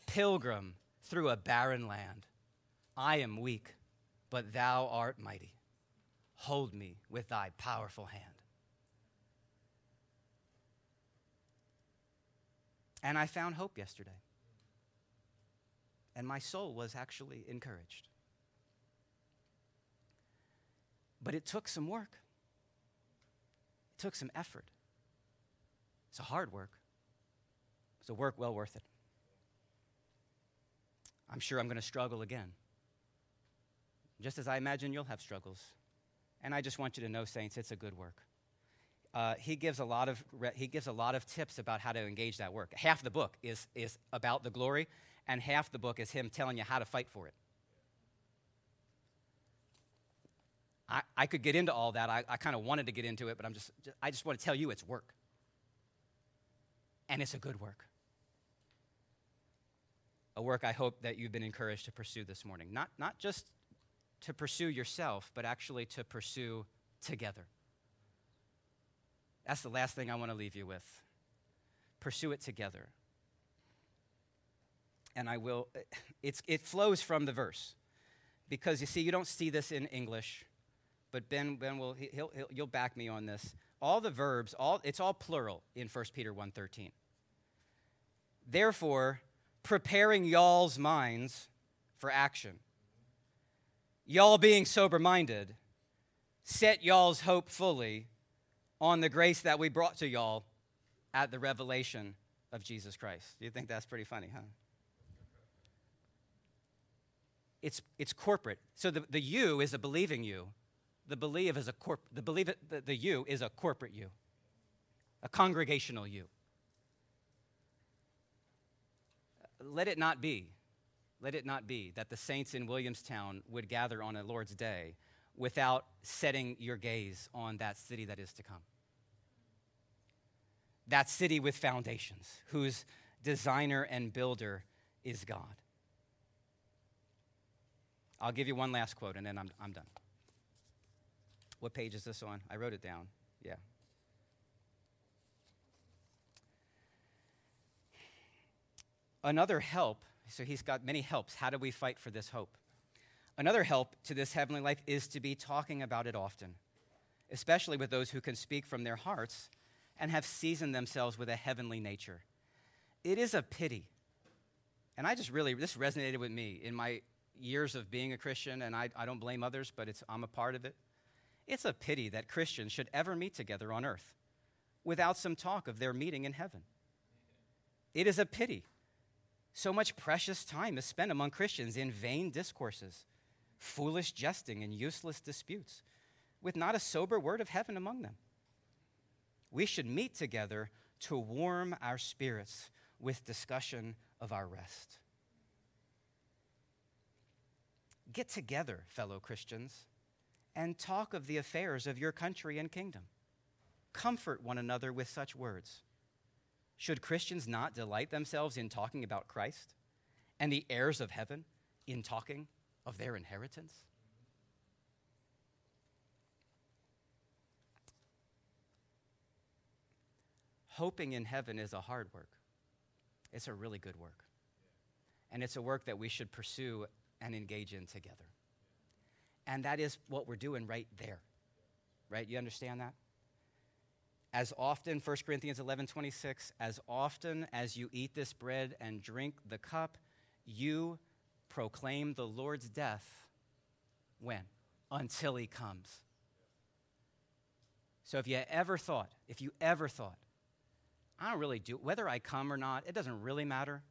pilgrim through a barren land. I am weak, but thou art mighty. Hold me with thy powerful hand. And I found hope yesterday. And my soul was actually encouraged. But it took some work, it took some effort. It's a hard work, it's a work well worth it. I'm sure I'm going to struggle again, just as I imagine you'll have struggles. And I just want you to know, saints, it's a good work. Uh, he gives a lot of he gives a lot of tips about how to engage that work. Half the book is is about the glory, and half the book is him telling you how to fight for it. I, I could get into all that. I, I kind of wanted to get into it, but I'm just, just, I just want to tell you it's work. And it's a good work. A work I hope that you've been encouraged to pursue this morning. Not, not just to pursue yourself, but actually to pursue together. That's the last thing I want to leave you with. Pursue it together. And I will, [laughs] it's, it flows from the verse. Because you see, you don't see this in English but Ben, ben will, he'll, he'll, you'll back me on this. All the verbs, all, it's all plural in 1 Peter 1.13. Therefore, preparing y'all's minds for action. Y'all being sober minded, set y'all's hope fully on the grace that we brought to y'all at the revelation of Jesus Christ. You think that's pretty funny, huh? It's, it's corporate. So the, the you is a believing you the believe is a corp- the believe the, the you is a corporate you, a congregational you. Let it not be, let it not be that the saints in Williamstown would gather on a Lord's day without setting your gaze on that city that is to come. That city with foundations, whose designer and builder is God. I'll give you one last quote and then I'm, I'm done. What page is this on? I wrote it down. Yeah. Another help, so he's got many helps. How do we fight for this hope? Another help to this heavenly life is to be talking about it often, especially with those who can speak from their hearts and have seasoned themselves with a heavenly nature. It is a pity. And I just really, this resonated with me in my years of being a Christian, and I, I don't blame others, but it's, I'm a part of it. It's a pity that Christians should ever meet together on earth without some talk of their meeting in heaven. It is a pity. So much precious time is spent among Christians in vain discourses, foolish jesting, and useless disputes, with not a sober word of heaven among them. We should meet together to warm our spirits with discussion of our rest. Get together, fellow Christians and talk of the affairs of your country and kingdom. Comfort one another with such words. Should Christians not delight themselves in talking about Christ and the heirs of heaven in talking of their inheritance? Hoping in heaven is a hard work. It's a really good work. And it's a work that we should pursue and engage in together. And that is what we're doing right there. Right? You understand that? As often, 1 Corinthians 11 26, as often as you eat this bread and drink the cup, you proclaim the Lord's death when? Until he comes. So if you ever thought, if you ever thought, I don't really do, whether I come or not, it doesn't really matter.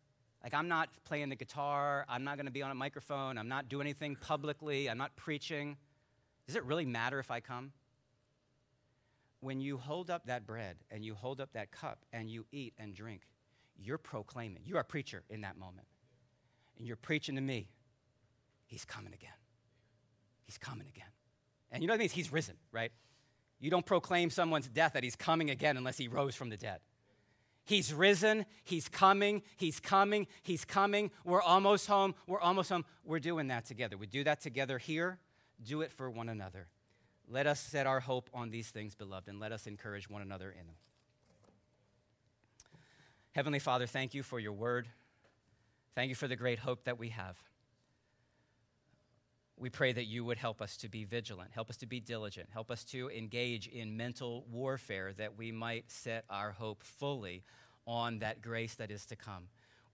Like, I'm not playing the guitar, I'm not going to be on a microphone, I'm not doing anything publicly, I'm not preaching. Does it really matter if I come? When you hold up that bread and you hold up that cup and you eat and drink, you're proclaiming. You're a preacher in that moment. And you're preaching to me, He's coming again. He's coming again. And you know what I mean? He's risen, right? You don't proclaim someone's death that he's coming again unless he rose from the dead. He's risen. He's coming. He's coming. He's coming. We're almost home. We're almost home. We're doing that together. We do that together here. Do it for one another. Let us set our hope on these things, beloved, and let us encourage one another in them. Heavenly Father, thank you for your word. Thank you for the great hope that we have. We pray that you would help us to be vigilant, help us to be diligent, help us to engage in mental warfare that we might set our hope fully on that grace that is to come.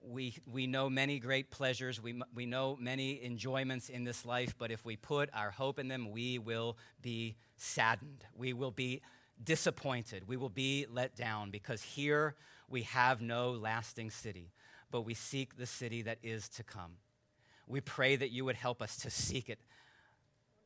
We, we know many great pleasures, we, we know many enjoyments in this life, but if we put our hope in them, we will be saddened. We will be disappointed. We will be let down because here we have no lasting city, but we seek the city that is to come. We pray that you would help us to seek it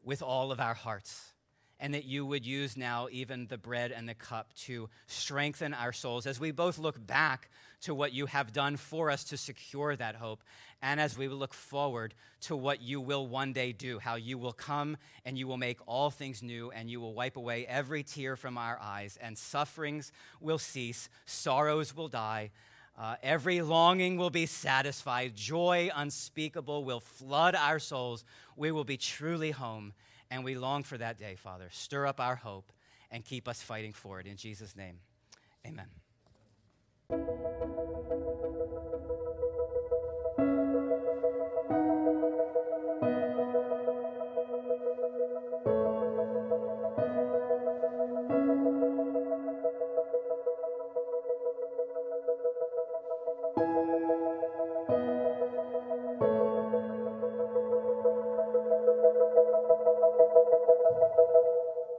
with all of our hearts and that you would use now even the bread and the cup to strengthen our souls as we both look back to what you have done for us to secure that hope, and as we look forward to what you will one day do, how you will come and you will make all things new, and you will wipe away every tear from our eyes, and sufferings will cease, sorrows will die. Uh, every longing will be satisfied. Joy unspeakable will flood our souls. We will be truly home and we long for that day, Father. Stir up our hope and keep us fighting for it. In Jesus' name, amen. Música